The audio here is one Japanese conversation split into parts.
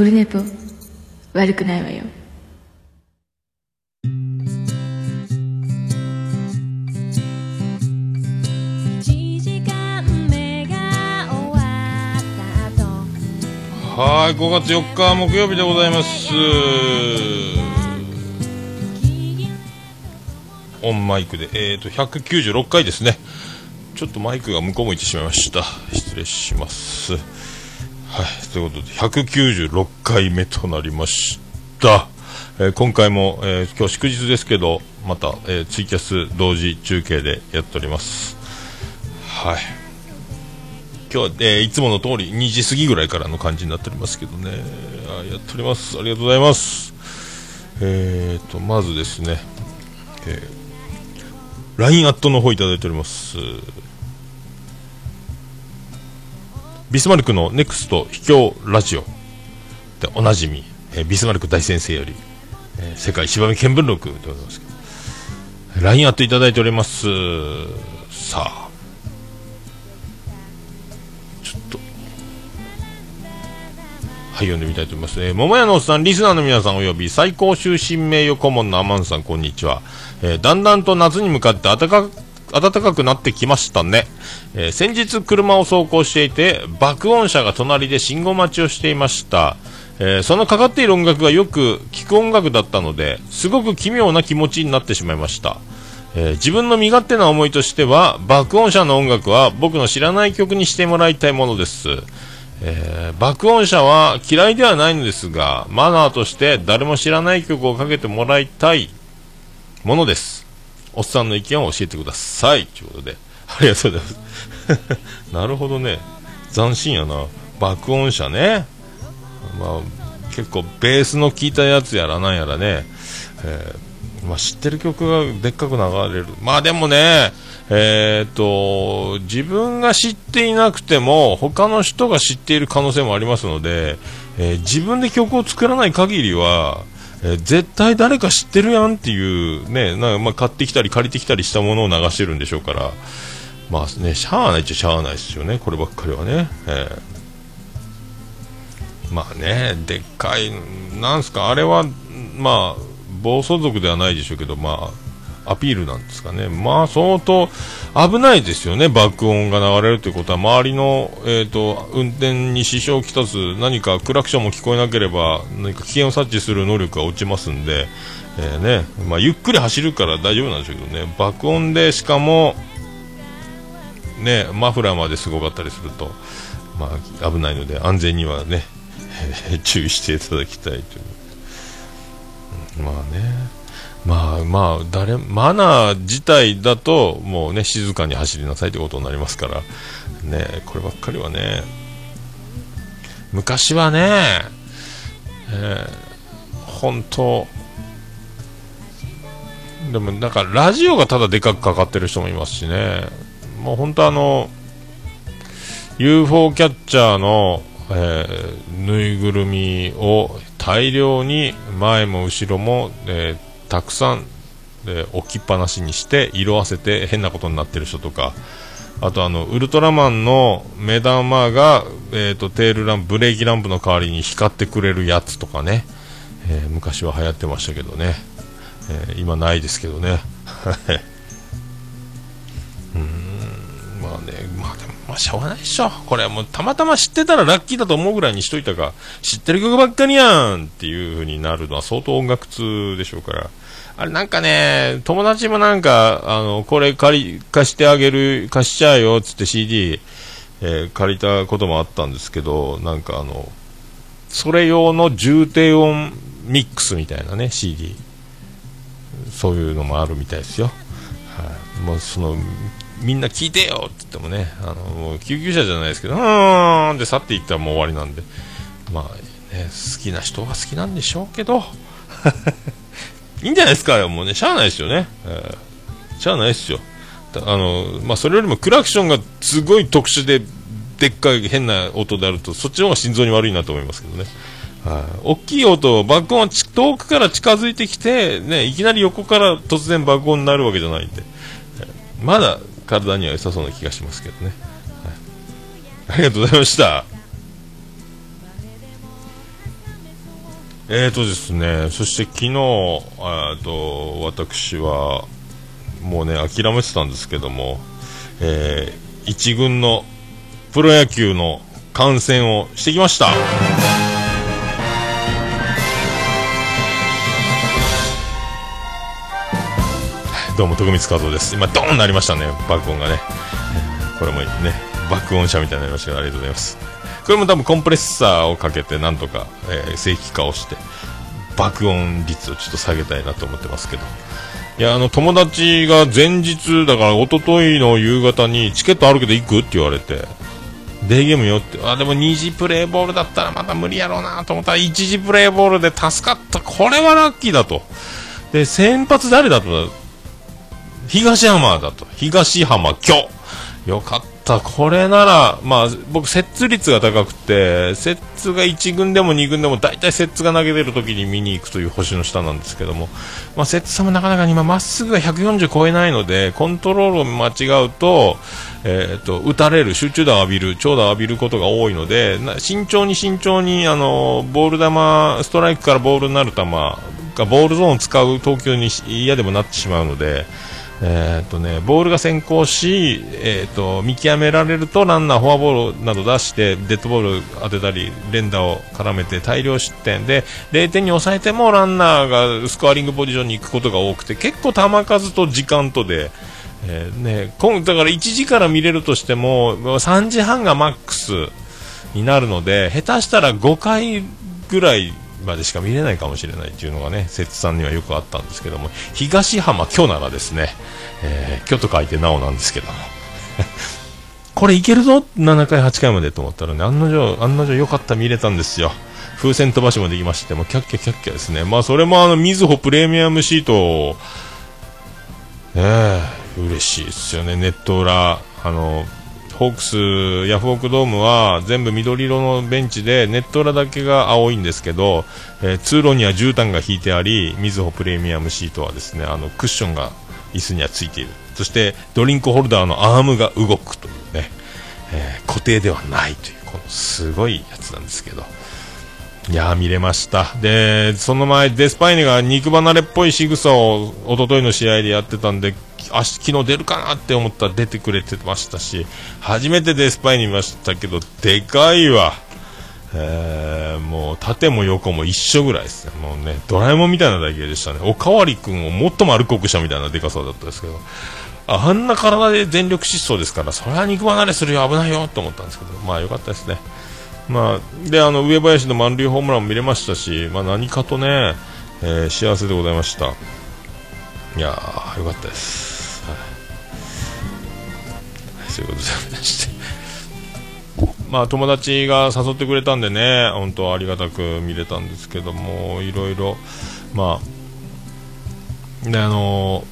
オルネポ悪くないわよ。はい5月4日木曜日でございます。オンマイクでえっ、ー、と196回ですね。ちょっとマイクが向こう向いてしまいました。失礼しますはい。ということで196回目となりました。えー、今回も、えー、今日祝日ですけどまた、えー、ツイキャス同時中継でやっております。はい。今日は、え、いつもの通り2時過ぎぐらいからの感じになっておりますけどね。あやっております。ありがとうございます。えーとまずですね、えー、LINE アットの方いただいております。ビスマルクのネクスト秘境ラジオ。でおなじみ、えー、ビスマルク大先生より、えー、世界芝見見聞録でございますけど。LINE アットいただいております。さあ。はい、読んでみたいと思います。えー、桃屋のおっさん、リスナーの皆さんおよび最高終身名誉顧問のアマンさん、こんにちは。えー、だんだんと夏に向かって暖か暖かくなってきましたね。えー、先日車を走行していて、爆音車が隣で信号待ちをしていました。えー、そのかかっている音楽がよく聴く音楽だったので、すごく奇妙な気持ちになってしまいました。えー、自分の身勝手な思いとしては、爆音車の音楽は僕の知らない曲にしてもらいたいものです。えー、爆音車は嫌いではないのですが、マナーとして誰も知らない曲をかけてもらいたいものです。おっさんの意見を教えてください。ということで、ありがとうございます。なるほどね。斬新やな。爆音車ね。まあ、結構ベースの効いたやつやらなんやらね。えー、まあ、知ってる曲がでっかく流れる。まあでもね、えー、と自分が知っていなくても他の人が知っている可能性もありますので、えー、自分で曲を作らない限りは、えー、絶対誰か知ってるやんっていうねなまあ、買ってきたり借りてきたりしたものを流してるんでしょうから。まあねしゃあないっちゃしゃあないですよねこればっかりはね、えー、まあねでっかいなんすかあれはまあ暴走族ではないでしょうけどまあアピールなんですかね、まあ相当危ないですよね、爆音が流れるということは、周りの、えーと、運転に支障をきたす、何かクラクションも聞こえなければ、何か危険を察知する能力が落ちますんで、えー、ね。まあ、ゆっくり走るから大丈夫なんでしょうけどね、爆音でしかも、ね、マフラーまですごかったりすると、まあ、危ないので、安全にはね、注意していただきたいという。まあね。まあまあ誰マナー自体だともうね静かに走りなさいということになりますからねこればっかりはね。昔はね、えー、本当でもなんかラジオがただでかくかかってる人もいますしね。もう本当あの UFO キャッチャーの、えー、ぬいぐるみを大量に前も後ろも、えーたくさんで置きっぱなしにして色あせて変なことになってる人とか。あとあのウルトラマンの目玉が、えーと、テールランプブレーキランプの代わりに光ってくれるやつとかね、えー、昔は流行ってましたけどね、えー、今ないですけどね。うん。まあねまあでもまあしょうがないでしょ。これはもうたまたま知ってたらラッキーだと思うぐらいにしといたか。知ってる曲ばっかりやんっていう風になるのは相当音楽通でしょうから。あれなんかね、友達もなんか、あの、これ借り、貸してあげる、貸しちゃうよ、つって CD、えー、借りたこともあったんですけど、なんかあの、それ用の重低音ミックスみたいなね、CD。そういうのもあるみたいですよ。はい、もうその、みんな聞いてよって言ってもね、あの、もう救急車じゃないですけど、うーんって去っていったらもう終わりなんで、まあ、ね、好きな人は好きなんでしょうけど、いいんじゃないですか、もうね、しゃあないですよね。えー、しゃあないですよ。あの、まあ、それよりもクラクションがすごい特殊で、でっかい変な音であると、そっちの方が心臓に悪いなと思いますけどね。はい、大きい音、爆音は遠くから近づいてきて、ね、いきなり横から突然爆音になるわけじゃないんで、まだ体には良さそうな気がしますけどね。はい、ありがとうございました。えーとですね、そして昨日、えと、私は、もうね、諦めてたんですけども、えー、一軍のプロ野球の観戦をしてきました。どうも、徳光和夫です。今、ドーンなりましたね、爆音がね。これもね、爆音車みたいになりましたけど、ありがとうございます。これも多分コンプレッサーをかけて、なんとか、えー、正規化をして、爆音率をちょっと下げたいなと思ってますけど。いや、あの、友達が前日、だから一昨日の夕方にチケットあるけど行くって言われて、デーゲームよって、あ、でも2次プレイボールだったらまた無理やろうなと思ったら1次プレイボールで助かった。これはラッキーだと。で、先発誰だと東浜だと。東浜今日。よかった。これなら、まあ、僕、接ッ率が高くて、接が1軍でも2軍でも、大体接ッが投げてる時に見に行くという星の下なんですけども、まあ、接ッさんもなかなか今、まっすぐが140超えないので、コントロールを間違うと、え、ー、と、打たれる、集中打を浴びる、長打を浴びることが多いので、慎重に慎重に、あの、ボール球、ストライクからボールになる球が、ボールゾーンを使う投球に嫌でもなってしまうので、えーとね、ボールが先行し、えーと、見極められるとランナー、フォアボールなど出してデッドボール当てたり連打を絡めて大量失点で0点に抑えてもランナーがスコアリングポジションに行くことが多くて結構球数と時間とで、えーね、今だから1時から見れるとしても3時半がマックスになるので下手したら5回ぐらいまでしか見れないかもしれないっていうのがね、摂さんにはよくあったんですけども、東浜巨ならですね、えー、巨と書いてなおなんですけども、これいけるぞ !7 回、8回までと思ったらね、案の定、案の定良かった見れたんですよ。風船飛ばしもできまして、もうキャッキャキャッキャですね。まあそれもあの、みずほプレミアムシート、ねえ、嬉しいですよね。ネット裏、あの、ホークス、ヤフオクドームは全部緑色のベンチでネット裏だけが青いんですけど、えー、通路には絨毯が引いてありみずほプレミアムシートはですねあのクッションが椅子にはついている。そしてドリンクホルダーのアームが動くというね、えー、固定ではないというこのすごいやつなんですけど。いや見れました。でその前デスパイネが肉離れっぽい仕草を一昨日の試合でやってたんであ昨日出るかなって思ったら出てくれてましたし初めてデスパイに見ましたけどでかいわ、えー、もう縦も横も一緒ぐらいですね。もうねドラえもんみたいな体型でしたね。おかわり君をもっと丸くしたみたいなでかさだったんですけど。あんな体で全力疾走ですからそれは肉離れするよ危ないよと思ったんですけど。まあよかったですね。まあ、であの上林の満塁ホームランも見れましたし、まあ、何かとね、えー、幸せでございました。いやーよかったです。そういうことでしてまあ友達が誘ってくれたんでね本当ありがたく見れたんですけどもいろいろまあであの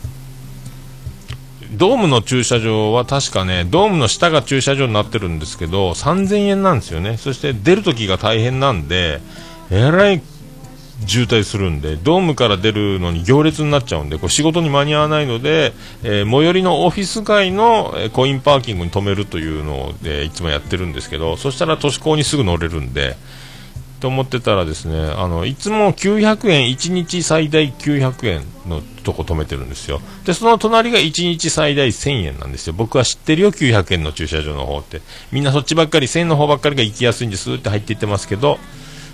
ドームの駐車場は確かね、ドームの下が駐車場になってるんですけど、3000円なんですよね。そして出るときが大変なんで、えらい渋滞するんで、ドームから出るのに行列になっちゃうんで、こう仕事に間に合わないので、えー、最寄りのオフィス街の、えコインパーキングに止めるというので、いつもやってるんですけど、そしたら都市高にすぐ乗れるんで、と思ってたらですね、あの、いつも900円、1日最大900円のとこ止めてるんですよ。で、その隣が1日最大1000円なんですよ。僕は知ってるよ、900円の駐車場の方って。みんなそっちばっかり、1000円の方ばっかりが行きやすいんですって入っていってますけど、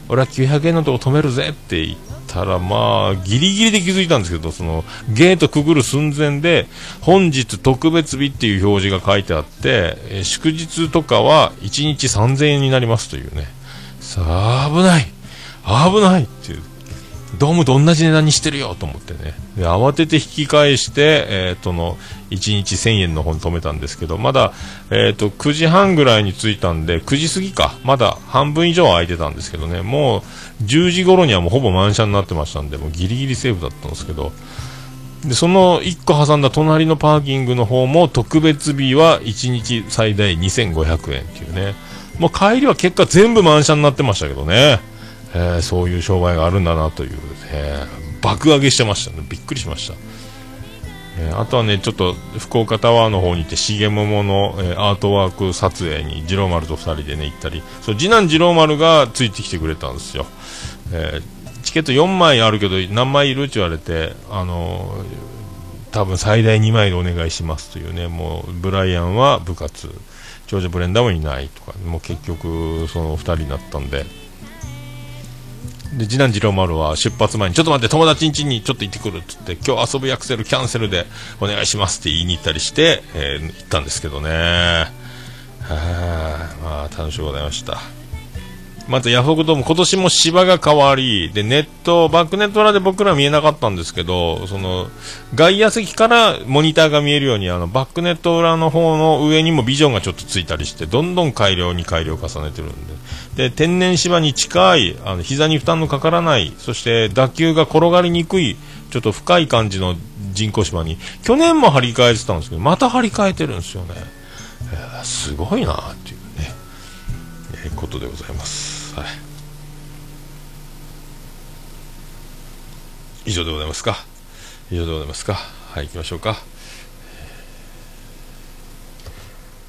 俺は900円のとこ止めるぜって言ったら、まあ、ギリギリで気づいたんですけど、その、ゲートくぐる寸前で、本日特別日っていう表示が書いてあって、え祝日とかは1日3000円になりますというね。さあ、危ない危ないっていうドームと同じ値段にしてるよと思ってね。で、慌てて引き返して、え、ー、との、1日1000円の方に止めたんですけど、まだ、えっ、ー、と、9時半ぐらいに着いたんで、9時過ぎか。まだ半分以上空いてたんですけどね、もう、10時頃にはもうほぼ満車になってましたんで、もうギリギリセーフだったんですけど、で、その1個挟んだ隣のパーキングの方も、特別日は1日最大2500円っていうね。もう帰りは結果全部満車になってましたけどね。えー、そういう商売があるんだなという、えー、爆上げしてましたね。びっくりしました。えー、あとはね、ちょっと福岡タワーの方に行って、重桃の、えー、アートワーク撮影に次郎丸と2人でね、行ったり、そう次男次郎丸がついてきてくれたんですよ。え、チケット4枚あるけど何枚いるって言われて、あの多分最大2枚でお願いしますというね、もうブライアンは部活、ジョージ・ブレンダーもいないとか、もう結局その2人になったんで。で次男次郎丸は出発前にちょっと待って友達ん家にちょっと行ってくるって言って今日遊ぶアクセルキャンセルでお願いしますって言いに行ったりして、えー、行ったんですけどね。はあまあ楽しゅうございました。まずヤフオクドーム今年も芝が変わりでネットバックネット裏で僕ら見えなかったんですけどその外野席からモニターが見えるようにあのバックネット裏の方の上にもビジョンがちょっとついたりしてどんどん改良に改良を重ねてるんで。で天然芝に近いあの膝に負担のかからないそして打球が転がりにくいちょっと深い感じの人工芝に去年も張り替えてたんですけどまた張り替えてるんですよね、えー、すごいなっていうね、えー、ことでございます。はい。以上でございますか？以上でございますか？はい、行きましょうか。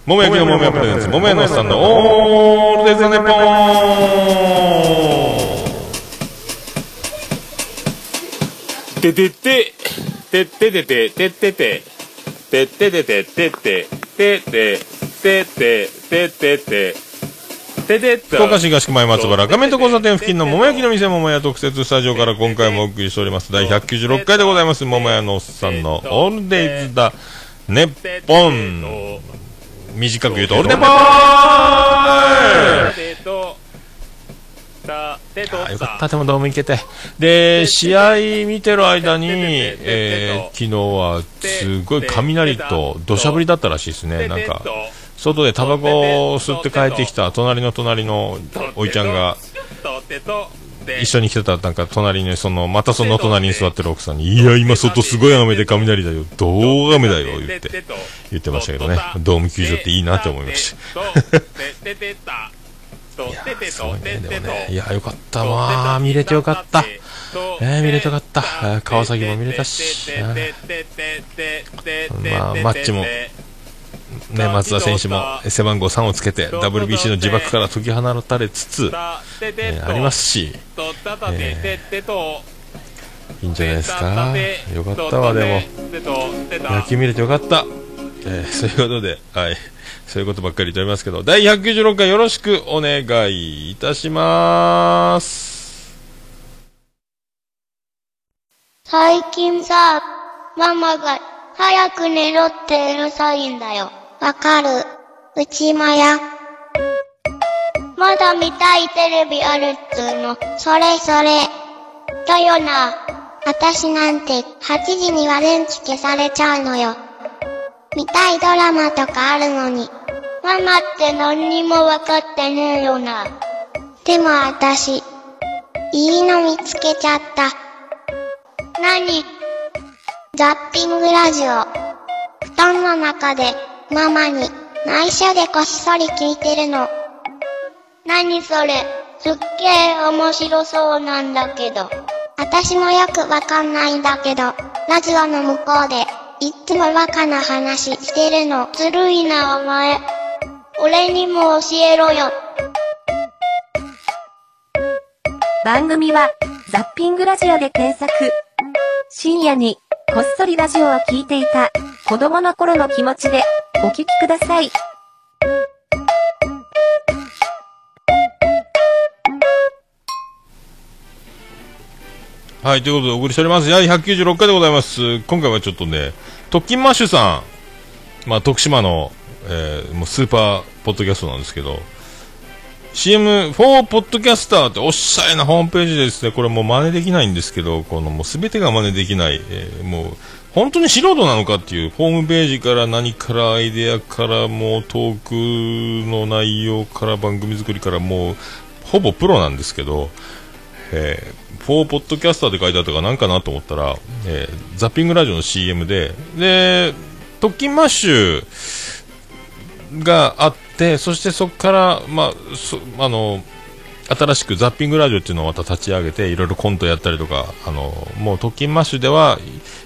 ももやきのももやプレゼンツ、ももやのさんのオールデザネポーンててて、てててて、ててて、てててて、ててて、ててて、ててて、ててて、福岡市東区前松原画面と交差点付近の桃焼きの店桃屋特設スタジオから今回もお送りしております。第196回でございます。桃屋のおっさんのオールデイズだネッポン。短く言うとオールデポー。あよかった、でもドーム行けて。で、試合見てる間に、えー、昨日はすごい雷と土砂降りだったらしいですね、なんか。外でタバコを吸って帰ってきた隣の隣のおいちゃんが一緒に来てたなんか隣にそのまたその隣に座ってる奥さんに「いや今外すごい雨で雷だよ。どう雨だよ」言って言ってましたけどね。ドーム球場っていいなって思いました。いやすごいね。でもねいやよかったまあ見れてよかった。えー、見れてよかった。川崎も見れたし。まあマッチもね、松田選手も背番号3をつけて WBC の自爆から解き放たれつつ、えー、ありますし、えー、いいんじゃないですか？よかったわでも。野球見れてよかった、えー、そういうことで、はい、そういうことばっかり言っておりますけど第196回よろしくお願いいたします。最近さママが早く寝ろってうるさいんだよ。わかる。うちもや。まだ見たいテレビあるっつーの。それそれ。だよな。あたしなんて8時には電気消されちゃうのよ。見たいドラマとかあるのに。ママって何にもわかってねえよな。でもあたし、いいの見つけちゃった。何？ザッピングラジオ。布団の中で、ママに、内緒でこっそり聞いてるの。何それ、すっげえ面白そうなんだけど。私もよくわかんないんだけど、ラジオの向こうで、いつもバカな話してるの。ずるいなお前。俺にも教えろよ。番組は、ザッピングラジオで検索。深夜に、こっそりラジオを聞いていた子供の頃の気持ちでお聞きください。はい、ということでお送りしております。やはり196回でございます。今回はちょっとね、特勤マッシュさん、まあ、徳島の、えー、もうスーパーポッドキャストなんですけど、CM4 ポッドキャスターっておっしゃいなホームページですね、これもう真似できないんですけど、このもう全てが真似できない、えー、もう本当に素人なのかっていう、ホームページから何からアイデアからもうトークの内容から番組作りからもうほぼプロなんですけど、えー、4ポッドキャスターって書いてあったかなんかなと思ったら、えー、ザッピングラジオの CM で、で、特勤マッシュがあって、そしてそこから、まあ、そあの、新しくザッピングラジオっていうのをまた立ち上げて、いろいろコントやったりとか、あの、もう特勤マッシュでは、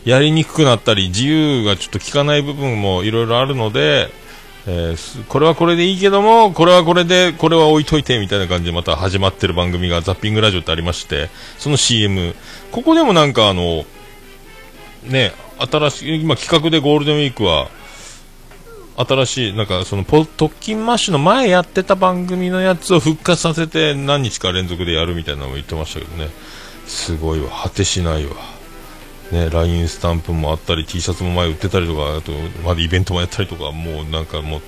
やりにくくなったり、自由がちょっと効かない部分もいろいろあるので、えーこれはこれでいいけども、これはこれで、これは置いといてみたいな感じでまた始まってる番組がザッピングラジオってありまして、その CM、ここでもなんかあの、ね、新しい、今企画でゴールデンウィークは、新しい、なんかそのポ、特勤マッシュの前やってた番組のやつを復活させて何日か連続でやるみたいなのも言ってましたけどね。すごいわ、果てしないわ。ね、LINE スタンプもあったり T シャツも前売ってたりとかあとまだイベントもやったりとかもうなんかもう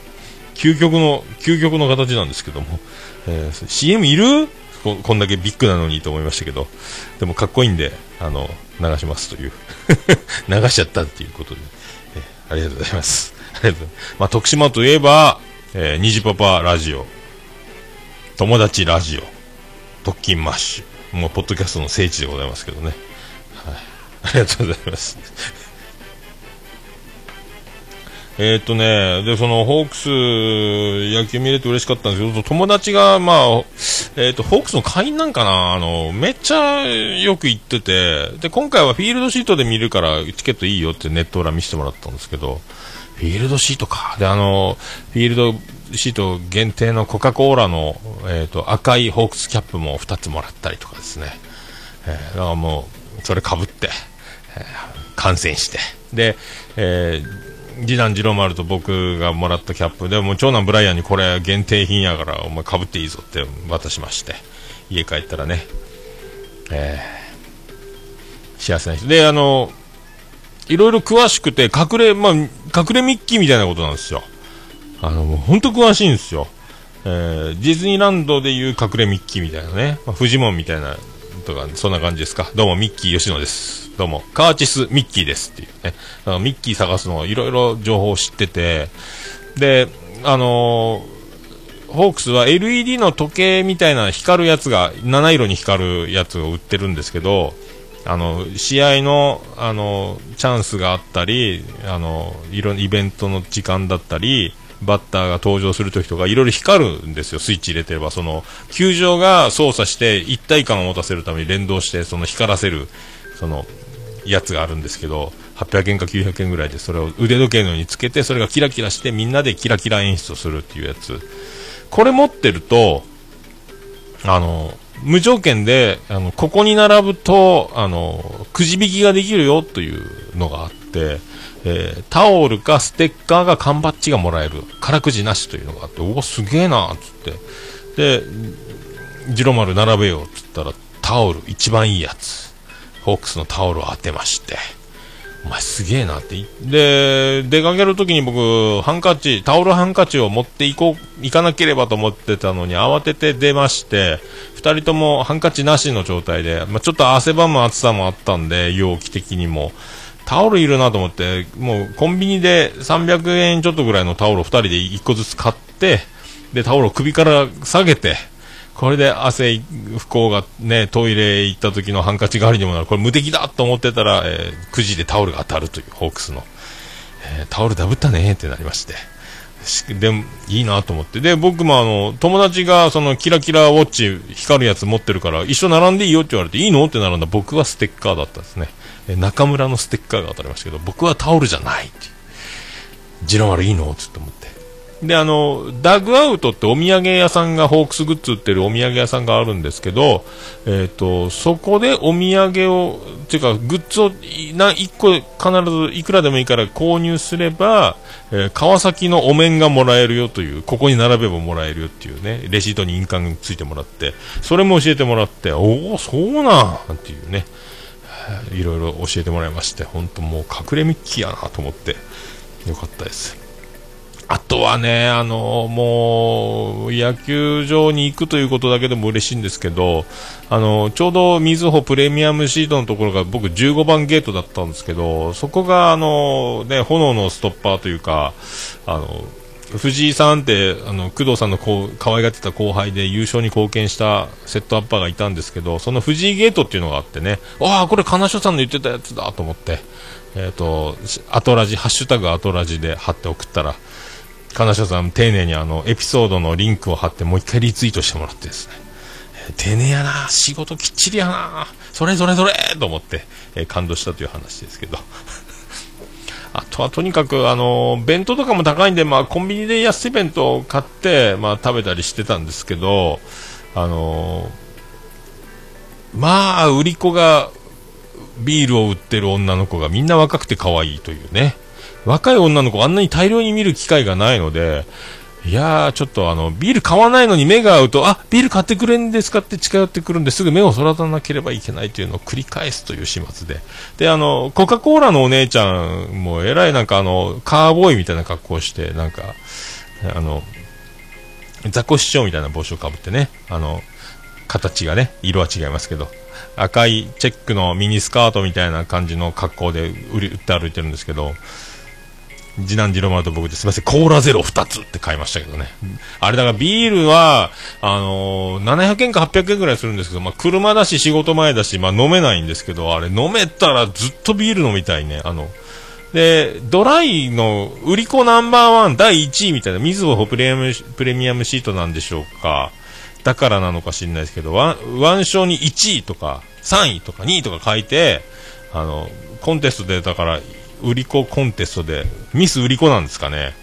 究極の究極の形なんですけども、えー CM いる？ここんだけビッグなのにと思いましたけど。でもかっこいいんであの流しますという。流しちゃったっていうことで、えありがとうございます。ま、あ、徳島といえば、えー、虹パパラジオ。友達ラジオ。特勤マッシュ。もうポッドキャストの聖地でございますけどね。はい。ありがとうございます。えっとね、で、その、ホークス、野球見れて嬉しかったんですけど、友達が、まあ、えーっと、ホークスの会員なんかな、あの、めっちゃよく行ってて、で、今回はフィールドシートで見るから、チケットいいよってネット裏見せてもらったんですけど、フィールドシートか。で、あの、フィールドシート限定のコカ・コーラの、えーっと、赤いホークスキャップも2つもらったりとかですね。えーだからもう、それかぶって、えー観戦して、で、えー次男次郎丸と僕がもらったキャップでも長男ブライアンにこれ限定品やからお前かぶっていいぞって渡しまして家帰ったらね、えー幸せな人であのいろいろ詳しくて隠れまあ隠れミッキーみたいなことなんですよ。あのもう本当詳しいんですよ。えーディズニーランドでいう隠れミッキーみたいなね、まあ、フジモンみたいなとかそんな感じですか。どうもミッキー吉野です。どうもカーチスミッキーですっていうね。あのミッキー探すのいろいろ情報を知ってて。であのーホークスは LED の時計みたいな光るやつが七色に光るやつを売ってるんですけどあの試合のあのチャンスがあったりあのいろんイベントの時間だったりバッターが登場するときとかいろいろ光るんですよ、スイッチ入れてれば。その球場が操作して一体感を持たせるために連動してその光らせるそのやつがあるんですけど800円か900円ぐらいでそれを腕時計のようにつけてそれがキラキラしてみんなでキラキラ演出をするっていうやつ。これ持ってるとあの無条件であのここに並ぶとあのくじ引きができるよというのがあって、えータオルかステッカーが缶バッジがもらえる空くじなしというのがあっておおすげえなっつって。でジロ丸並べようっつったらタオル一番いいやつ。ホークスのタオルを当てまして。お前すげえなって。で、出かけるときに僕、ハンカチ、タオルハンカチを持っていこう、行かなければと思ってたのに慌てて出まして、二人ともハンカチなしの状態で、まあ、ちょっと汗ばむ暑さもあったんで、容器的にも。タオルいるなと思って、もうコンビニで300円ちょっとぐらいのタオルを二人で一個ずつ買って、で、タオルを首から下げて、これで汗不幸がね、トイレ行った時のハンカチ代わりにもなる。これ無敵だと思ってたら、えーくじでタオルが当たるというホークスの。えータオルダブったねってなりまして。でも、いいなと思って。で、僕もあの、友達がそのキラキラウォッチ光るやつ持ってるから、一緒並んでいいよって言われて、いいのって並んだ僕はステッカーだったんですね。えー中村のステッカーが当たりましたけど、僕はタオルじゃないって。ジロマルいいのって思って。で、あの、ダグアウトってお土産屋さんが、ホークスグッズ売ってるお土産屋さんがあるんですけど、えっ、と、そこでお土産を、っていうか、グッズをな一個必ずいくらでもいいから購入すれば、えー川崎のお面がもらえるよという、ここに並べばもらえるよっていうね、レシートに印鑑がついてもらって、それも教えてもらって、おお、そうなんっていうね、いろいろ教えてもらいまして、本当もう隠れミッキーやなと思って、よかったです。あとはね、あのもう野球場に行くということだけでも嬉しいんですけど、あのちょうどみずほプレミアムシートのところが僕15番ゲートだったんですけど、そこがあの、ね、炎のストッパーというか、あの藤井さんってあの工藤さんのこう可愛がってた後輩で優勝に貢献したセットアッパーがいたんですけど、その藤井ゲートっていうのがあってね、ああ、これ金所さんの言ってたやつだと思って、えっ、と、アトラジ、ハッシュタグアトラジで貼って送ったら、金城さん丁寧にあのエピソードのリンクを貼ってもう一回リツイートしてもらってですね、えー丁寧やな。仕事きっちりやな。それぞれぞれ。と思って、えー感動したという話ですけど。あとはとにかく、あの、弁当とかも高いんで、まあ、コンビニで安い弁当を買って、まあ、食べたりしてたんですけど、あの、まあ、売り子が、ビールを売ってる女の子がみんな若くて可愛いというね。若い女の子あんなに大量に見る機会がないので、いやー、ちょっとあの、ビール買わないのに目が合うと、あ、ビール買ってくれんですかって近寄ってくるんですぐ目をそらさなければいけないというのを繰り返すという始末で。で、あの、コカ・コーラのお姉ちゃんもえらいなんかあの、カーボーイみたいな格好をして、なんか、あの、ザコシショウみたいな帽子をかぶってね、あの、形がね、色は違いますけど、赤いチェックのミニスカートみたいな感じの格好で売り売って歩いてるんですけど、次男次郎丸と僕ですみません、コーラゼロ2つって買いましたけどね。あれだからビールは、あのー、700円か800円ぐらいするんですけど、まあ、車だし仕事前だし、まあ、飲めないんですけど、あれ飲めたらずっとビール飲みたいね。あの、で、ドライの売り子ナンバーワン第1位みたいな、水穂プレミアムプレミアムシートなんでしょうか。だからなのか知んないですけど、ワン、ワン賞に1位とか、3位とか2位とか書いて、あの、コンテストで、だから、売り子コンテストで、ミス売り子なんですかね。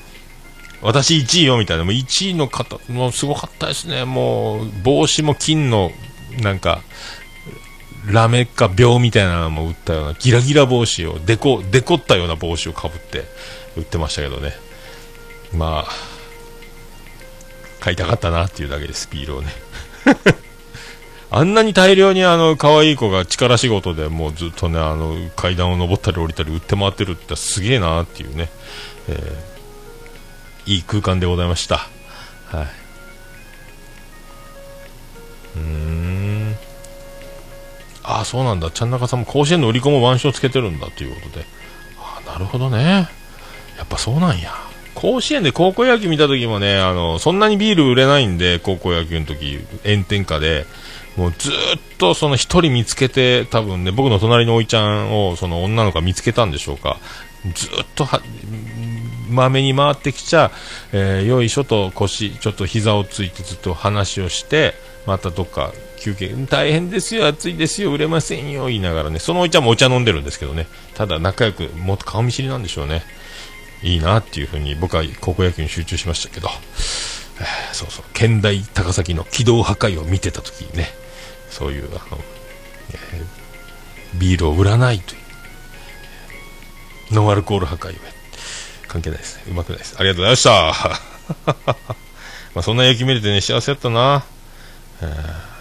私1位よみたいな、もう1位の方、もうすごかったですね。もう、帽子も金の、なんか、ラメか病みたいなのも売ったような、ギラギラ帽子を、デコ、デコったような帽子をかぶって売ってましたけどね。まあ、買いたかったなっていうだけです、ビールをね。あんなに大量にあの、可愛い子が力仕事でもうずっとね、あの、階段を登ったり降りたり売って回ってるってすげえなっていうね、えー、いい空間でございました。はい。うーん。ああ、そうなんだ。ちゃん中さんも甲子園の売り子も腕章つけてるんだということで。ああ、なるほどね。やっぱそうなんや。甲子園で高校野球見た時もね、あの、そんなにビール売れないんで、高校野球の時、炎天下で、もうずっとその一人見つけて、多分ね、僕の隣のおいちゃんを、その女の子が見つけたんでしょうか。ずっとは、まめに回ってきちゃ、えー、よいしょと腰、ちょっと膝をついてずっと話をして、またどっか休憩、大変ですよ、暑いですよ、売れませんよ、言いながらね、そのおいちゃんもお茶飲んでるんですけどね、ただ仲良く、もっと顔見知りなんでしょうね。いいなっていうふうに僕は高校野球に集中しましたけど、えー、そうそう、県大高崎の軌道破壊を見てた時にね、そういう、あの、えー、ビールを売らないという、ノンアルコール破壊を関係ないです。うまくないです。ありがとうございました。まあそんな雪見れてね、幸せやったな。えー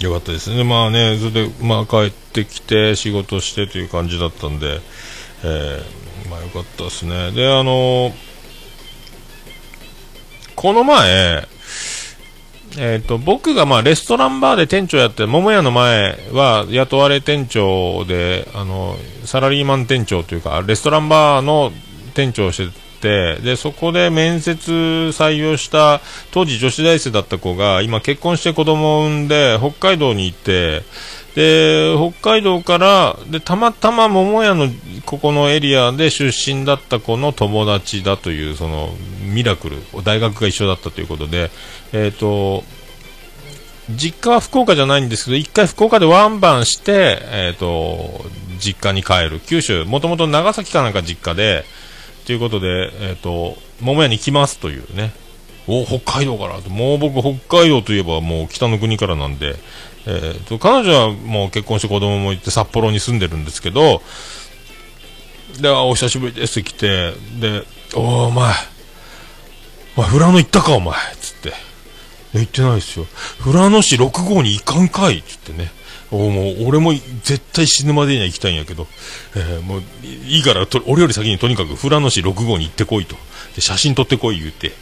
よかったですね、まあね、それで、まあ、帰ってきて、仕事してという感じだったんで、えー、まあよかったですね。で、あのー、この前、えっ、ー、と、僕がまあレストランバーで店長やって、桃屋の前は雇われ店長で、あの、サラリーマン店長というか、レストランバーの店長をしてて、で、そこで面接採用した当時女子大生だった子が今結婚して子供を産んで北海道に行って、で、北海道から、で、たまたま桃屋のここのエリアで出身だった子の友達だという、その、ミラクル、大学が一緒だったということで、えっ、ー、と、実家は福岡じゃないんですけど、一回福岡でワンバンして、えっ、ー、と、実家に帰る。九州、もともと長崎かなんか実家で、ということで、えっ、ー、と、桃屋に来ますというね。お、北海道からもう僕北海道といえばもう北の国からなんで、えーと、彼女はもう結婚して子供もいて札幌に住んでるんですけど、で、お久しぶりですって来て、で、おお前、お前、富良野行ったかお前、つって。行ってないですよ。富良野市6号に行かんかいっつってね。おもう俺も絶対死ぬまでには行きたいんやけど、えー、もういいから、俺より先にとにかく富良野市6号に行ってこいと。で、写真撮ってこい言うて。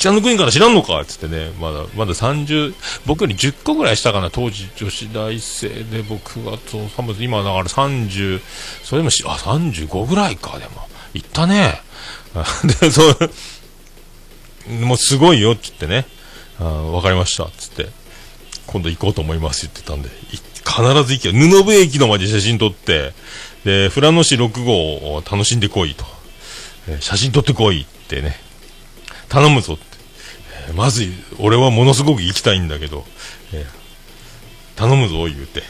北の国から知らんのかつってね、まだ、まだ30、僕より10個ぐらいしたかな、当時女子大生で僕がと、今だから30、それもし、あ、35ぐらいか、でも。行ったね。で、そう、もうすごいよ、つってね。あわかりました、つって。今度行こうと思います言ってたんで、必ず行けよ。布部駅の前で写真撮って、で、富良野市6号を楽しんでこいと。えー、写真撮ってこいってね。頼むぞって。まずい、俺はものすごく行きたいんだけど、えー、頼むぞ言うて。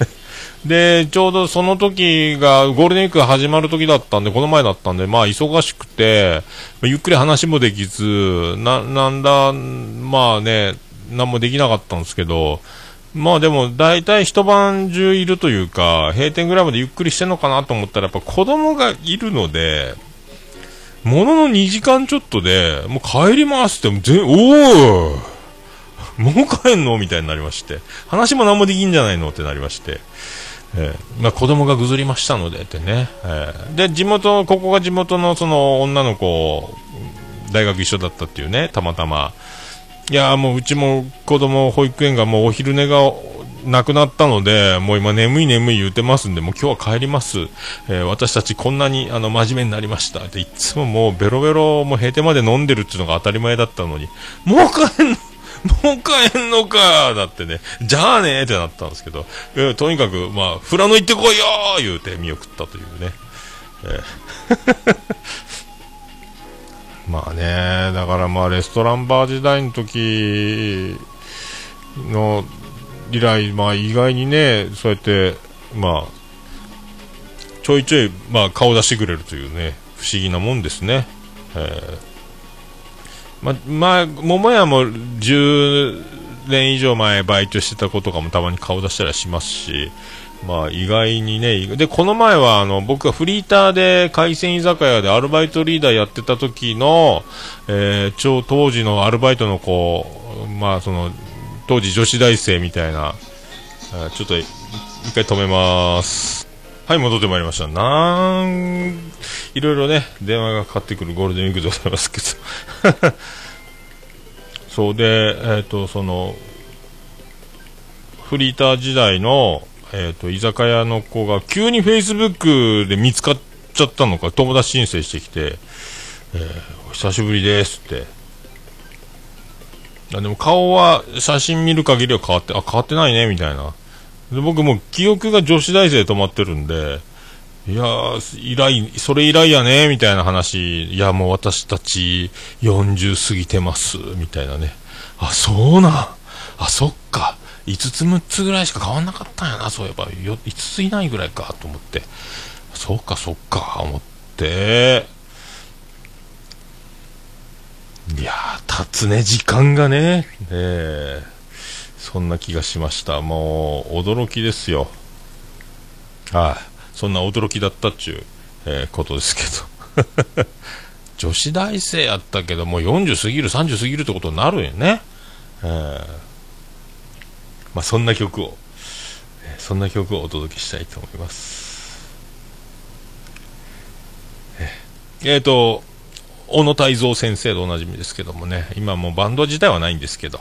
で、ちょうどその時がゴールデンウィークが始まる時だったんで、この前だったんで、まあ忙しくて、ゆっくり話もできず、な、なんだ、まあね、何もできなかったんですけど、まあでも大体一晩中いるというか、閉店ぐらいまでゆっくりしてんのかなと思ったら、やっぱ子供がいるので、ものの2時間ちょっとで、もう帰りますって、全、おおもう帰んのみたいになりまして、話も何もできんじゃないのってなりまして、えー、まあ子供がぐずりましたのでってね、えー、で、地元、ここが地元のその女の子、大学一緒だったっていうね、たまたま。いやもううちも子供保育園がもうお昼寝がなくなったので、もう今眠い眠い言うてますんで、もう今日は帰ります。えー、私たちこんなにあの真面目になりました。で、いつももうベロベロもう閉店まで飲んでるっていうのが当たり前だったのに、もう帰んの もう帰んのかだってね、じゃあねってなったんですけど、えー、とにかく、まあ、富良野行ってこいよー言うて見送ったというね。えー まあね、だからまあレストランバー時代の時の以来、まあ意外にね、そうやって、まあ、ちょいちょい、まあ顔出してくれるというね、不思議なもんですね。えー、ま、まあ、桃屋も10年以上前バイトしてた子とかもたまに顔出したりしますし、まあ意外にね、で、この前はあの僕がフリーターで海鮮居酒屋でアルバイトリーダーやってた時の、えー、超当時のアルバイトの子、まあその、当時女子大生みたいな、ちょっと一回止めます。はい、戻ってまいりました。なん、いろいろね、電話がかかってくるゴールデンウィークでございますけど。そうで、えっ、ー、と、その、フリーター時代の、えっ、ー、と、居酒屋の子が急にフェイスブックで見つかっちゃったのか、友達申請してきて、えー、久しぶりですって。あでも顔は写真見る限りは変わって、あ、変わってないね、みたいな。で僕も記憶が女子大生で止まってるんで、いや以来、それ以来やね、みたいな話、いや、もう私たち40過ぎてます、みたいなね。あ、そうなん。あ、そっか。5つ6つぐらいしか変わんなかったんやなそういえば5ついないぐらいかと思ってそうかそうか思っていやー経つね時間がね。えー、そんな気がしました。もう驚きですよ。はい、そんな驚きだったっちゅう、えー、ことですけど。女子大生やったけどもう40過ぎる30過ぎるってことになるんやね。えーまあ、そんな曲を、そんな曲をお届けしたいと思います。えっ、ー、と、小野泰造先生でおなじみですけどもね、今もうバンド自体はないんですけど、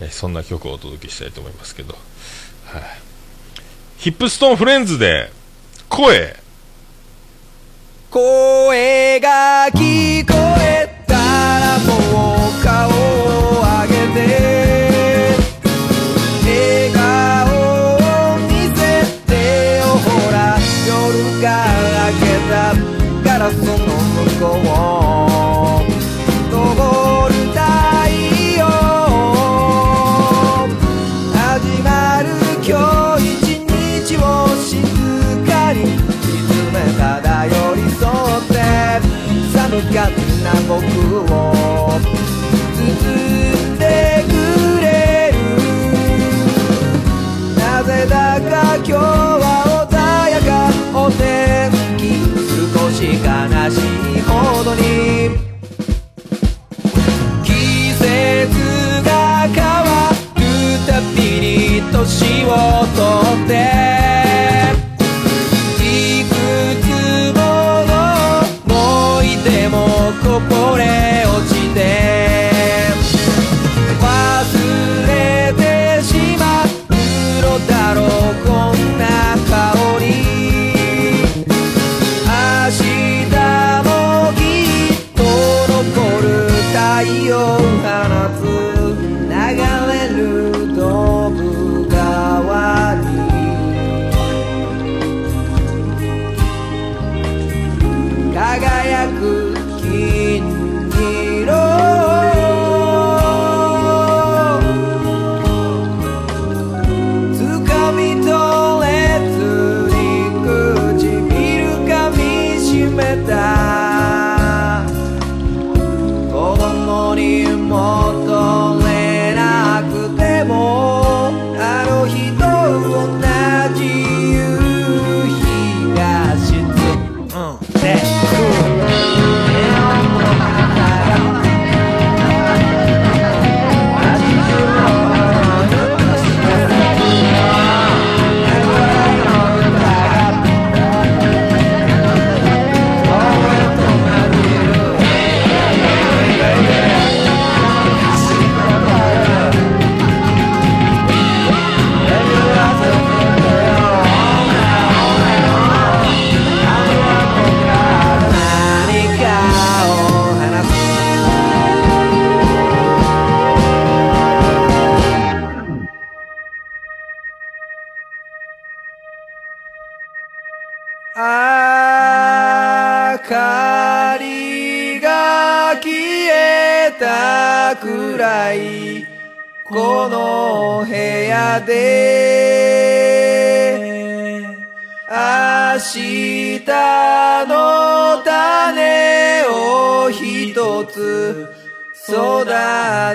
えー、そんな曲をお届けしたいと思いますけど、はい、ヒップストーンフレンズで、声。声が聞こえ good.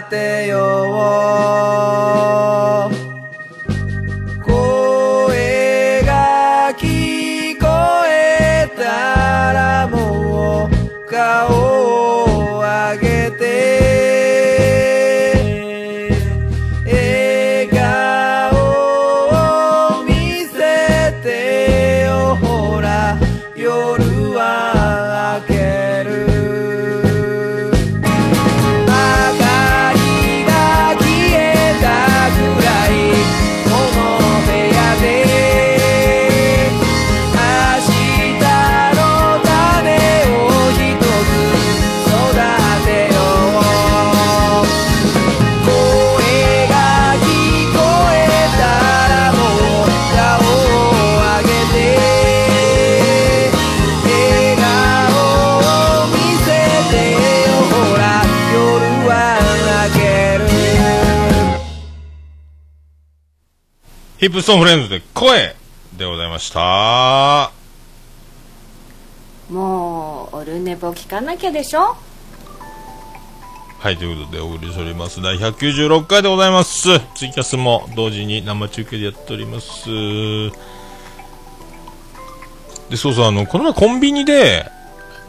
てよ。声が聞こえたらもう顔ヒップストーンフレンズで声でございました。もうオルネポ聞かなきゃでしょ？はい、ということでお送りしております。第196回でございます。ツイキャスも同時に生中継でやっております。で、そうそう、あの、この前コンビニで、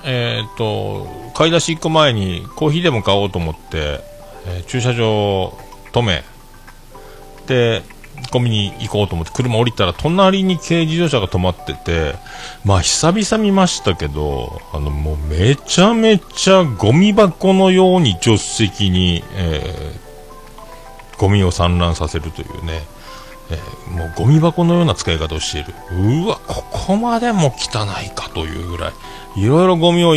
えっ、と、買い出し行く前にコーヒーでも買おうと思って、えー駐車場止め、で、コンビニ行こうと思って車降りたら隣に軽自動車が止まっててまあ久々見ましたけどあのもうめちゃめちゃゴミ箱のように助手席に、えーゴミを散乱させるというね、えーもうゴミ箱のような使い方をしている。うわここまでも汚いかというぐらい。いろいろゴミを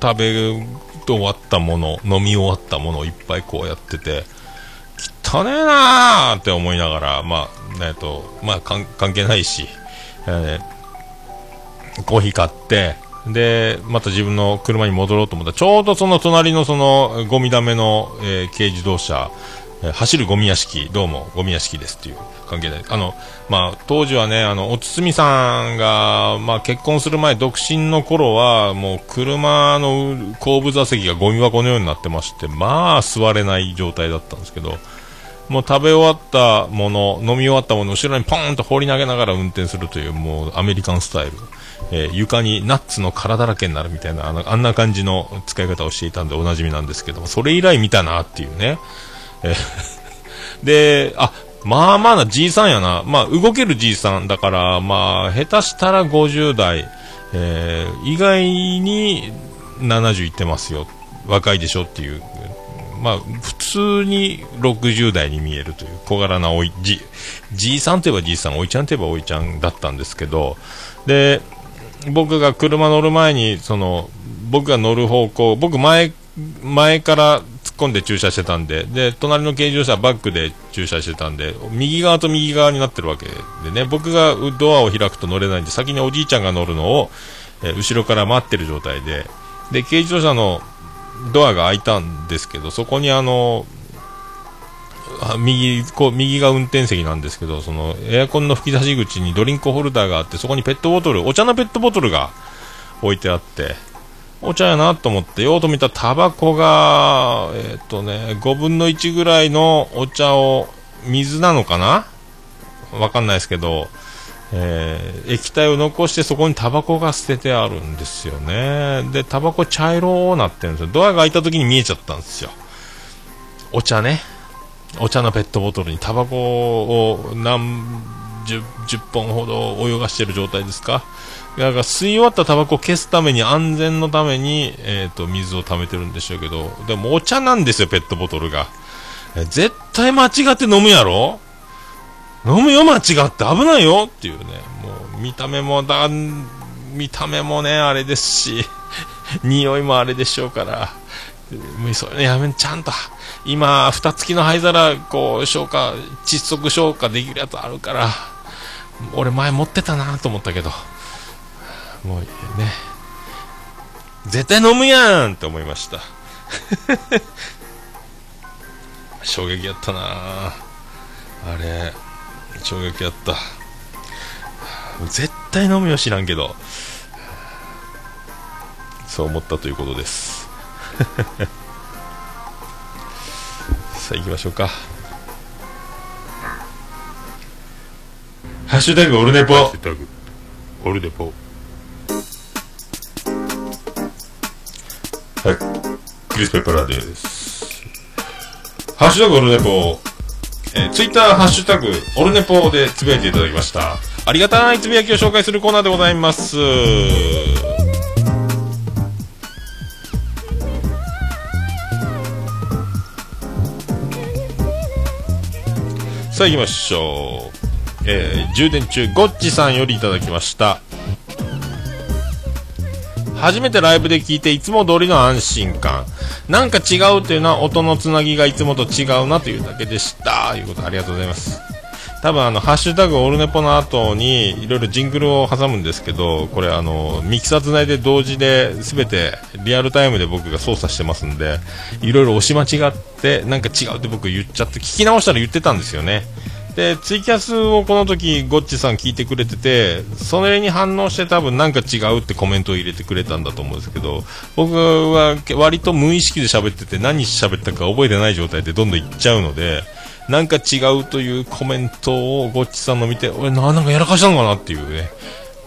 食べ終わったもの飲み終わったものをいっぱいこうやってて汚ねえなーって思いながら、まあ、えっと、まあ、関係ないし、えーコーヒー買って、で、また自分の車に戻ろうと思った。ら、ちょうどその隣のその、ゴミだめの、えー軽自動車、えー走るゴミ屋敷、どうも、ゴミ屋敷ですっていう関係で、あの、まあ、当時はね、あの、おつつみさんが、まあ、結婚する前、独身の頃は、もう、車の後部座席がゴミ箱のようになってまして、まあ、座れない状態だったんですけど、もう食べ終わったもの、飲み終わったものを後ろにポーンと放り投げながら運転するという、もうアメリカンスタイル。えー床にナッツの殻だらけになるみたいな、あのあんな感じの使い方をしていたんでおなじみなんですけども、それ以来見たなっていうね。えー で、あ、まあまあなじいさんやな。まあ動けるじいさんだから、まあ下手したら50代、えー意外に70いってますよ。若いでしょっていうまあ、普通に60代に見えるという小柄なおいじじいさんといえばじいさんおいちゃんといえばおいちゃんだったんですけどで僕が車乗る前にその僕が乗る方向僕前前から突っ込んで駐車してたんでで隣の軽自動車はバックで駐車してたんで右側と右側になってるわけでね僕がドアを開くと乗れないんで先におじいちゃんが乗るのを、え後ろから待ってる状態でで軽自動車のドアが開いたんですけど、そこにあの、右、こう、右が運転席なんですけど、その、エアコンの吹き出し口にドリンクホルダーがあって、そこにペットボトル、お茶のペットボトルが置いてあって、お茶やなと思って、ようと見たタバコが、えっ、とね、5分の1ぐらいのお茶を、水なのかな？わかんないですけど、えー液体を残してそこにタバコが捨ててあるんですよね。で、タバコ茶色なってるんですよ。ドアが開いた時に見えちゃったんですよ。お茶ね。お茶のペットボトルにタバコを何十十本ほど泳がしてる状態ですか？だから吸い終わったタバコを消すために安全のために、えー、と水を溜めてるんでしょうけど、でもお茶なんですよ、ペットボトルが。絶対間違って飲むやろ？飲むよ間違って。危ないよ。っていうね、もう見た目もだ、見た目もね、あれですし、匂いもあれでしょうから、もうそうやめん、ちゃんと、今、蓋付きの灰皿、こう、消化、窒息消化できるやつあるから、俺前持ってたなと思ったけど、もうね、絶対飲むやんって思いました。衝撃やったな。あれ、衝撃やった。絶対飲むよ知らんけど、そう思ったということです。さあ行きましょうか。ハッシュタグオルネポ。ハッシュタグオルネポ。はい。クリス・ペプラーです。ハッシュタグオルネポ。えー、ツイッターハッシュタグオルネポでつぶやいていただきました。ありがたいつぶやきを紹介するコーナーでございます。さあ行きましょう。えー充電中、ゴッチさんよりいただきました。初めてライブで聞いていつも通りの安心感。なんか違うというのは音のつなぎがいつもと違うなというだけでした。ということありがとうございます。多分あの、ハッシュタグオルネポの後にいろいろジングルを挟むんですけど、これあの、ミキサーつないで同時で全てリアルタイムで僕が操作してますんで、いろいろ押し間違って、なんか違うって僕言っちゃって、聞き直したら言ってたんですよね。で、ツイキャスをこの時、ゴッチさん聞いてくれてて、それに反応して多分なんか違うってコメントを入れてくれたんだと思うんですけど、僕は割と無意識で喋ってて何喋ったか覚えてない状態でどんどん言っちゃうので、なんか違うというコメントをゴッチさんの見て、俺、なんかやらかしたのかなっていうね。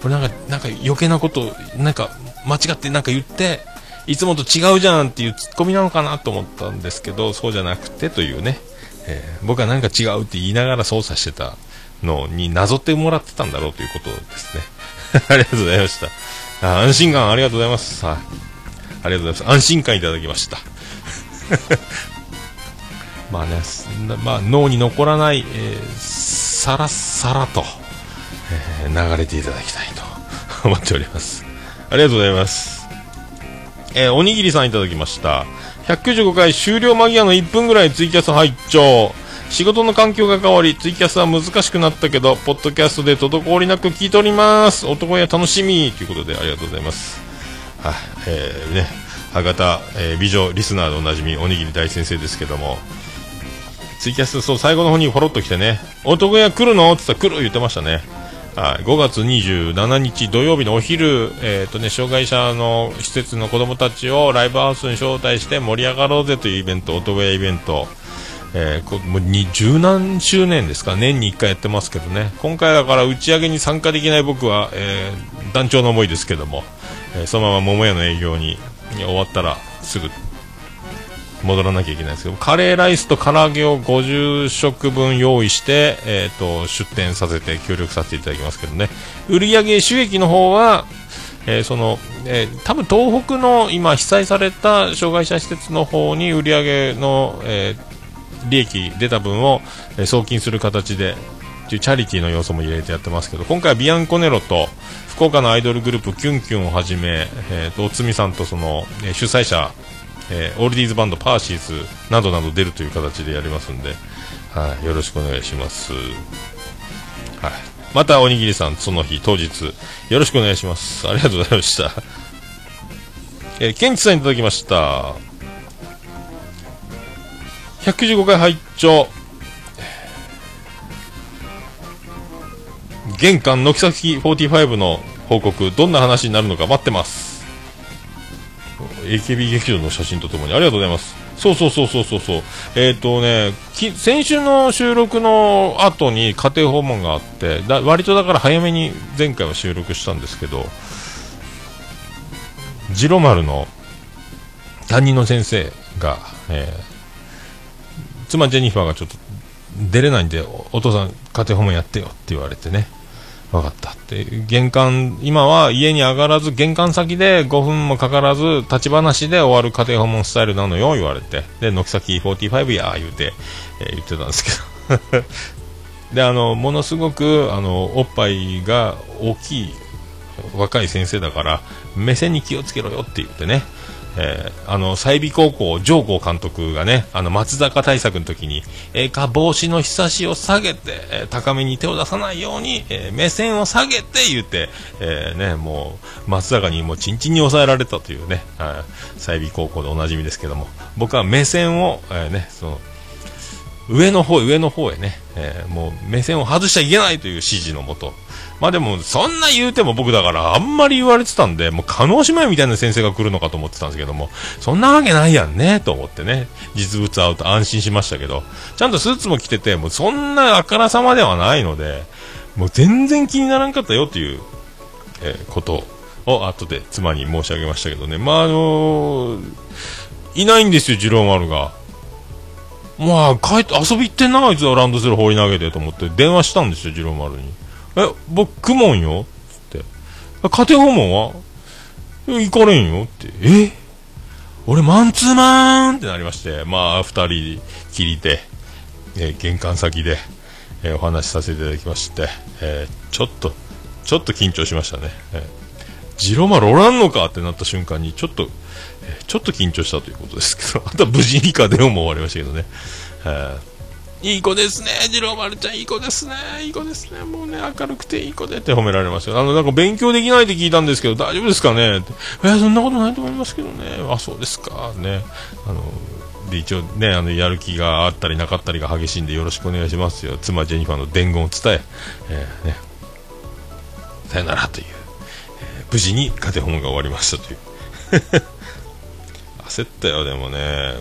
これなんか、なんか余計なこと、なんか間違ってなんか言って、いつもと違うじゃんっていうツッコミなのかなと思ったんですけど、そうじゃなくてというね。えー僕はなんか違うって言いながら操作してたのになぞってもらってたんだろうということですね。ありがとうございました。あ安心感ありがとうございます。はい。ありがとうございます。安心感いただきました。まあね、まあ、脳に残らない、えーさらさらと、えー流れていただきたいと 思っております。ありがとうございます。えーおにぎりさんいただきました。195回終了間際の1分ぐらいツイキャス拝聴仕事の環境が変わり、ツイキャスは難しくなったけど、ポッドキャストで滞りなく聞いております。男や楽しみということでありがとうございます。はい、えー、ね、博多、えー美女リスナーでおなじみ、おにぎり大先生ですけども、ツイキャス、そう、最後の方にフォロッと来てね、男屋来るの？って言ったら来る言ってましたね。はい、5月27日土曜日のお昼、えっ、とね、障害者の施設の子供たちをライブハウスに招待して盛り上がろうぜというイベント、男屋イベント、えーこもう十何周年ですか、年に1回やってますけどね、今回だから打ち上げに参加できない僕は、えー団長の思いですけども、えーそのまま桃屋の営業に終わったらすぐ戻らなきゃいけないんですけど、カレーライスと唐揚げを50食分用意して、えっ、と、出店させて協力させていただきますけどね。売上収益の方は、えーその、えー多分東北の今被災された障害者施設の方に売り上げの、えー利益出た分を、え送金する形で、というチャリティーの要素も入れてやってますけど、今回はビアンコネロと、福岡のアイドルグループキュンキュンをはじめ、えーと、おつみさんとその、え主催者、えーオールディーズバンドパーシーズなどなど出るという形でやりますんで、はい、よろしくお願いします。はい。またおにぎりさん、その日、当日、よろしくお願いします。ありがとうございました。えー、ケンチさんいただきました。195回拝聴玄関軒先45の報告、どんな話になるのか待ってます。AKB 劇場の写真とともにありがとうございます。そうそうそうそうそうそう。えっ、とね、先週の収録の後に家庭訪問があって、だ割とだから早めに前回は収録したんですけど、ジロ丸の担任の先生が、えー妻ジェニファーがちょっと出れないんでお父さん家庭訪問やってよって言われてね分かった。って玄関今は家に上がらず玄関先で5分もかからず立ち話で終わる家庭訪問スタイルなのよ言われて。で軒先45や言うて、えー言ってたんですけど。であのものすごくあのおっぱいが大きい若い先生だから目線に気をつけろよって言ってね。えーあの、済美高校、上皇監督がね、あの、松坂対策の時に、えーか、帽子のひさしを下げて、えー高めに手を出さないように、えー目線を下げて言って、えーね、もう、松坂にもうチンチンに抑えられたというね、はい済美高校でおなじみですけども、僕は目線を、えーね、その、上の方へ上の方へね、えーもう目線を外しちゃいけないという指示のもと、まあでも、そんな言うても僕だから、あんまり言われてたんで、もう、加納姉妹みたいな先生が来るのかと思ってたんですけども、そんなわけないやんね、と思ってね、実物会うと安心しましたけど、ちゃんとスーツも着てて、もうそんなあからさまではないので、もう全然気にならんかったよという、えーことを後で妻に申し上げましたけどね、まああのーいないんですよ、次郎丸が。まあ、帰って遊び行ってんな、あいつはランドセル放り投げてと思って電話したんですよ、次郎丸に。え、僕、クモンよ？つって。家庭訪問は？行かれんよ？って。え？俺、マンツーマンってなりまして、まあ、二人きりで、えー玄関先で、えーお話しさせていただきまして、えーちょっと、ちょっと緊張しましたね。えージロマルおらんのかってなった瞬間に、ちょっと、えーちょっと緊張したということですけど、あとは無事に家電も終わりましたけどね。えーいい子ですね、次郎丸ちゃん、いい子ですね、いい子ですね、もうね、明るくていい子で。って褒められましたよ。あの、なんか勉強できないって聞いたんですけど、大丈夫ですかね？って、えーそんなことないと思いますけどね、あ、そうですか、ね、あの、で、一応ね、あの、やる気があったりなかったりが激しいんで、よろしくお願いしますよ、妻ジェニファーの伝言を伝え、えーね、さよならという、えー無事に家庭訪問が終わりましたという。焦ったよ、でもね、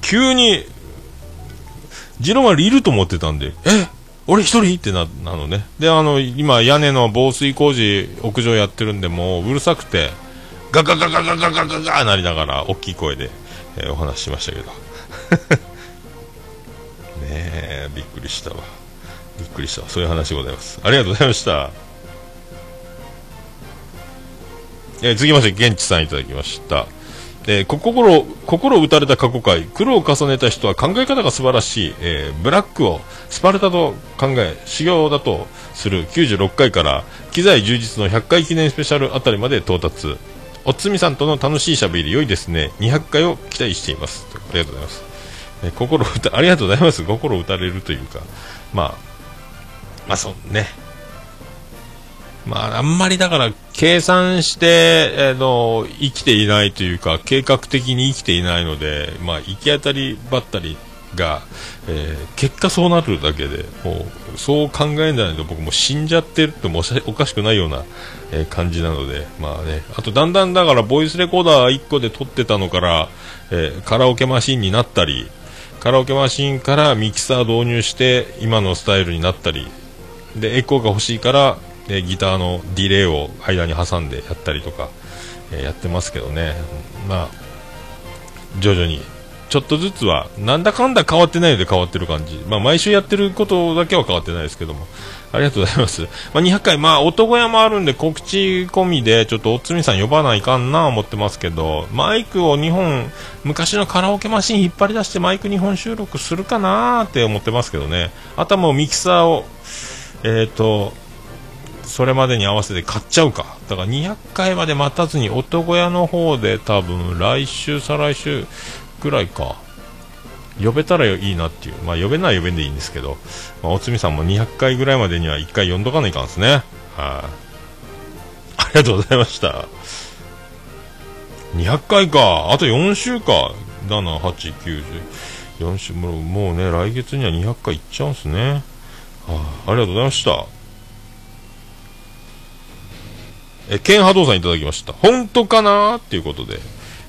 急に、ジロマルいると思ってたんで、え？俺一人？ってな、なのね。で、あの、今、屋根の防水工事、屋上やってるんで、もう、うるさくて、ガガガガガガガガガなりながら、大きい声で、えーお話ししましたけど。ねえ、びっくりしたわ。びっくりしたわ。そういう話でございます。ありがとうございました。えー続きまして、現地さんいただきました。えー心、心打たれた過去回、苦労を重ねた人は考え方が素晴らしい、えーブラックをスパルタと考え、修行だとする96回から、機材充実の100回記念スペシャルあたりまで到達。おつみさんとの楽しいしゃべり良いですね。200回を期待しています。ありがとうございます。えー心打た、ありがとうございます。心打たれるというか、まあ、まあそうね。まあ、あんまりだから、計算して、えーの、生きていないというか、計画的に生きていないので、まあ、行き当たりばったりが、えー結果そうなるだけで、もう、そう考えないと僕も死んじゃってるってもおしおかしくないような、えー感じなので、まあね、あとだんだんだから、ボイスレコーダー1個で撮ってたのから、えーカラオケマシンになったり、カラオケマシンからミキサー導入して、今のスタイルになったり、でエコーが欲しいから、えーギターのディレイを間に挟んでやったりとか、えーやってますけどね、まあ、徐々にちょっとずつはなんだかんだ変わってないので変わってる感じ、まあ、毎週やってることだけは変わってないですけども。ありがとうございます、まあ、200回、まあ、男屋もあるんで告知込みでちょっとおつみさん呼ばないかんな思ってますけどマイクを2本昔のカラオケマシン引っ張り出してマイク2本収録するかなーって思ってますけどね。あとはもうミキサーをえっ、とそれまでに合わせて買っちゃうか。だから200回まで待たずに男屋の方で多分来週再来週ぐらいか。呼べたらいいなっていう。まあ呼べない呼べんでいいんですけど、まあ、おつみさんも200回ぐらいまでには1回呼んどかないかんですね。はい、ありがとうございました。200回か。あと4週か。78904週もうもうね来月には200回いっちゃうんすね。はあ、ありがとうございました。え、ケンハドさんいただきました。本当かなっていうことで、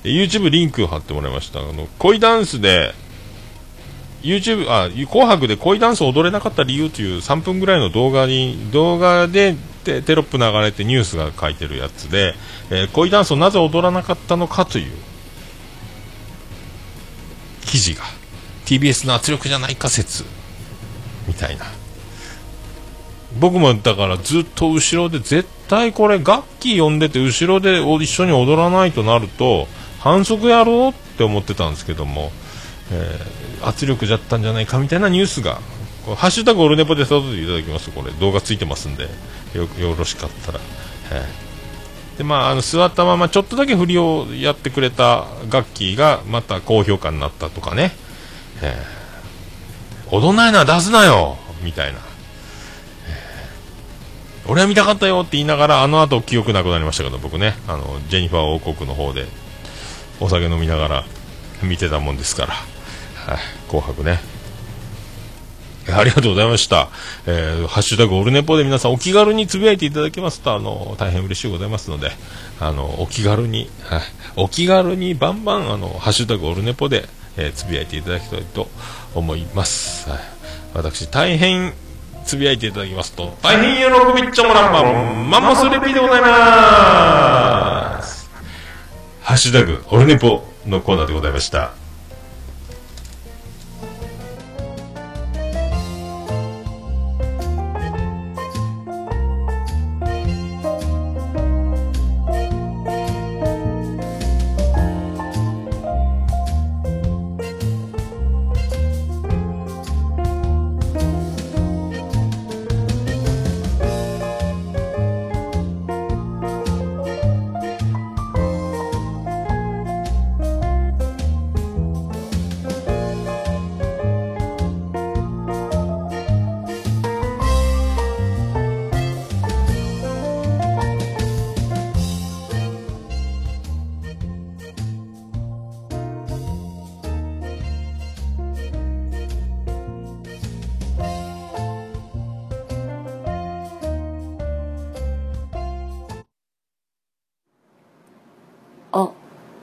え YouTube リンク貼ってもらいました。あの、恋ダンスで、YouTube、あ、紅白で恋ダンス踊れなかった理由という3分ぐらいの動画に、動画でテテロップ流れてニュースが書いてるやつで、えー恋ダンスをなぜ踊らなかったのかという記事が TBS の圧力じゃないか説みたいな僕もだからずっと後ろで絶対これ楽器呼んでて後ろで一緒に踊らないとなると反則やろうって思ってたんですけども、えー圧力じゃったんじゃないかみたいなニュースがハッシュタグオルネポで育てていただきますこれ動画ついてますんでよろしかったら、えーでまあ、あの座ったままちょっとだけ振りをやってくれた楽器がまた高評価になったとかね、えー踊んないなら出すなよみたいな、俺は見たかったよって言いながらあの後記憶なくなりましたけど僕ねあのジェニファー王国の方でお酒飲みながら見てたもんですから、はい、紅白ねありがとうございました。えー、ハッシュタグオルネポで皆さんお気軽につぶやいていただけますと、あの、大変嬉しいございますので、あの、お気軽に、はい、お気軽にバンバン、あの、ハッシュタグオルネポで、えーつぶやいていただきたいと思います。はい、私、大変つぶやいていただきますと、大変喜びっちょもらんばん、マンモスレピーでございます。ハッシュタグオルネポのコーナーでございました。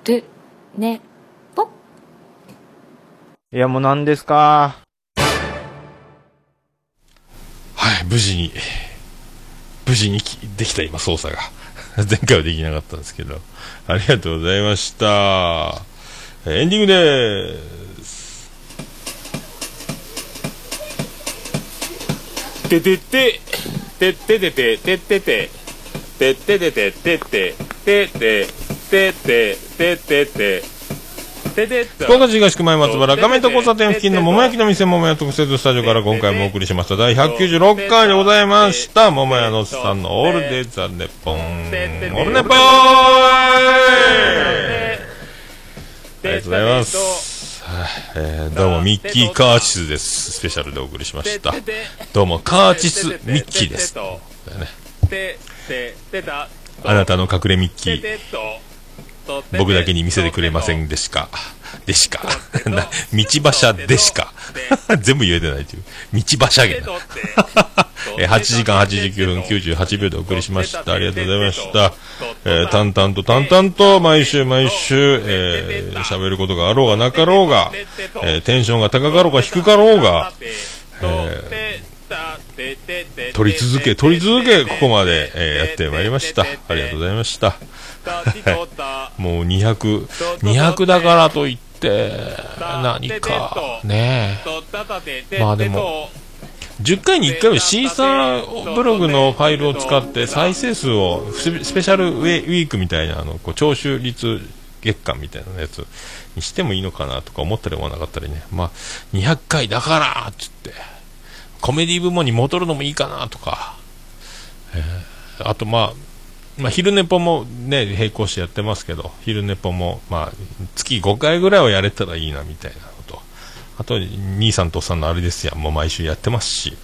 で、ね、ぽいや、もう何ですか？はい、無事に、無事にできた今、操作が。前回はできなかったんですけど。ありがとうございました。エンディングです。ててて、てててて、ててて、てててて、ててて、ててて、ててて。て福岡市東区前松原亀戸交差点付近の桃焼きの店桃屋特設スタジオから今回もお送りしました。第196回でございました桃屋のさんのオールデイザネポン。オールネポーン。ありがとうございます。はい。えーどうもミッキーカーチスです。スペシャルでお送りしました。どうもカーチスミッキーです。ねあなたの隠れミッキー、僕だけに見せてくれませんでしか。でしか。な道馬車でしか。全部言えてないという。道馬車げな。えー8時間89分98秒でお送りしました。ありがとうございました。えー淡々と淡々と毎週毎週、えー喋ることがあろうがなかろうが、えーテンションが高かろうが低かろうが、えー取り続け、取り続け、ここまで、えーやってまいりました。ありがとうございました。もう200、200だからといって、何か、ねえ。まあでも、10回に1回はシーサーブログのファイルを使って再生数をスペシャルウェイウィークみたいなあのこう聴取率月間みたいなやつにしてもいいのかなとか思ったり思わなかったりね。まあ200回だからっつってコメディ部門に戻るのもいいかなとか、えーあとまあまあ、昼寝ぽもね、並行してやってますけど、昼寝ぽも、まあ、月5回ぐらいはやれたらいいな、みたいなのと。あと、兄さんとおっさんのあれですやん、もう毎週やってますし、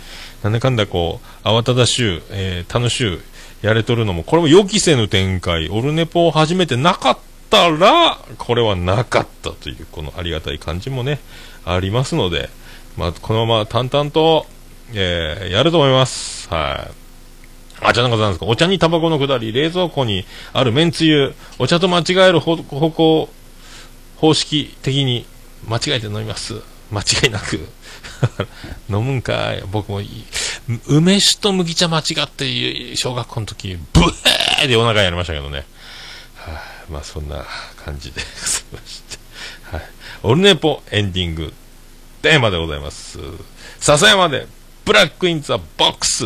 なんだかんだこう、慌ただしゅう、えー楽しゅう、やれとるのも、これも予期せぬ展開、オルネポを始めてなかったら、これはなかったという、このありがたい感じもね、ありますので、まあ、このまま淡々と、えーやると思います。はい。あ、じゃなかったんですか。お茶にタバコのくだり、冷蔵庫にある麺つゆ、お茶と間違える方向、方式的に間違えて飲みます。間違いなく。飲むんかい。僕もいい。梅酒と麦茶間違って、小学校の時、ブエーでお腹やりましたけどね。はい、まあそんな感じでございまして。オルネポエンディングテーマでございます。笹山で、ブラックインザボックス。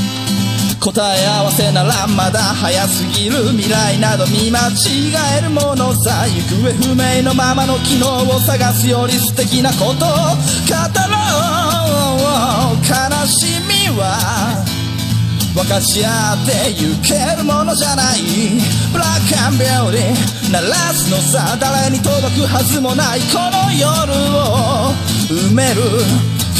答え合わせならまだ早すぎる未来など見間違えるものさ行方不明のままの機能を探すより素敵なことを語ろう。悲しみは分かち合ってゆけるものじゃない。ブラックアンビューティー鳴らすのさ誰に届くはずもない。この夜を埋める。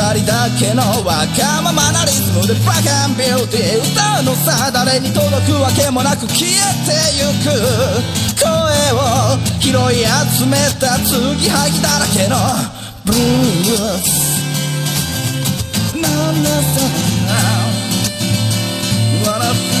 人だけのわがままなリズムでブラックアンビューティー歌うのさ誰に届くわけもなく消えてゆく声を拾い集めた継ぎはぎだらけのブルースなんださ笑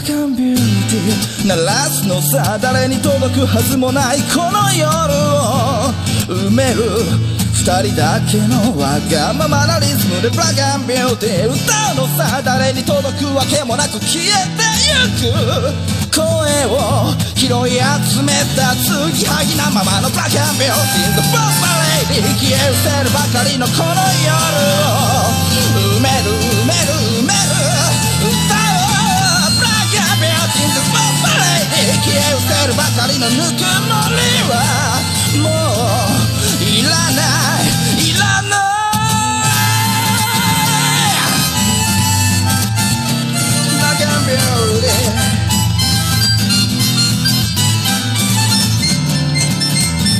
ブラックアンビューティー鳴らすのさ誰に届くはずもないこの夜を埋める二人だけのわがままなリズムでブラックアンビューティー歌うのさ誰に届くわけもなく消えてゆく声を拾い集めた継ぎはぎなままのブラックアンビューティー The Bomb Lady 消え失せるばかりのこの夜を。埋める埋める埋める。き合うせるばかりのぬくもりはもういらないいらないだけのビューティー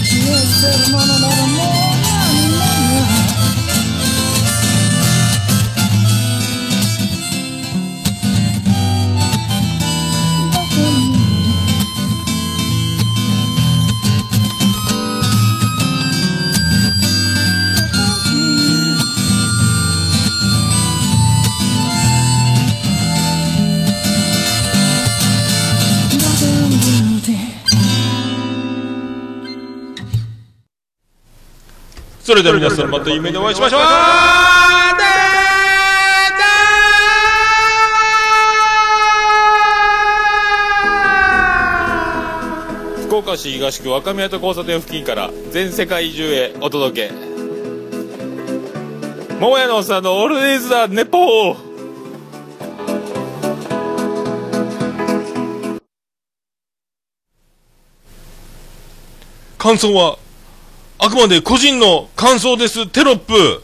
消えるものならもうそれでは皆さんまた夢でお会いしましょう。福岡市東区若宮と交差点付近から全世界中へお届け。桃屋のおっさんのオールディーズ・ザ・ネポー。感想は、あくまで個人の感想です。テロップ。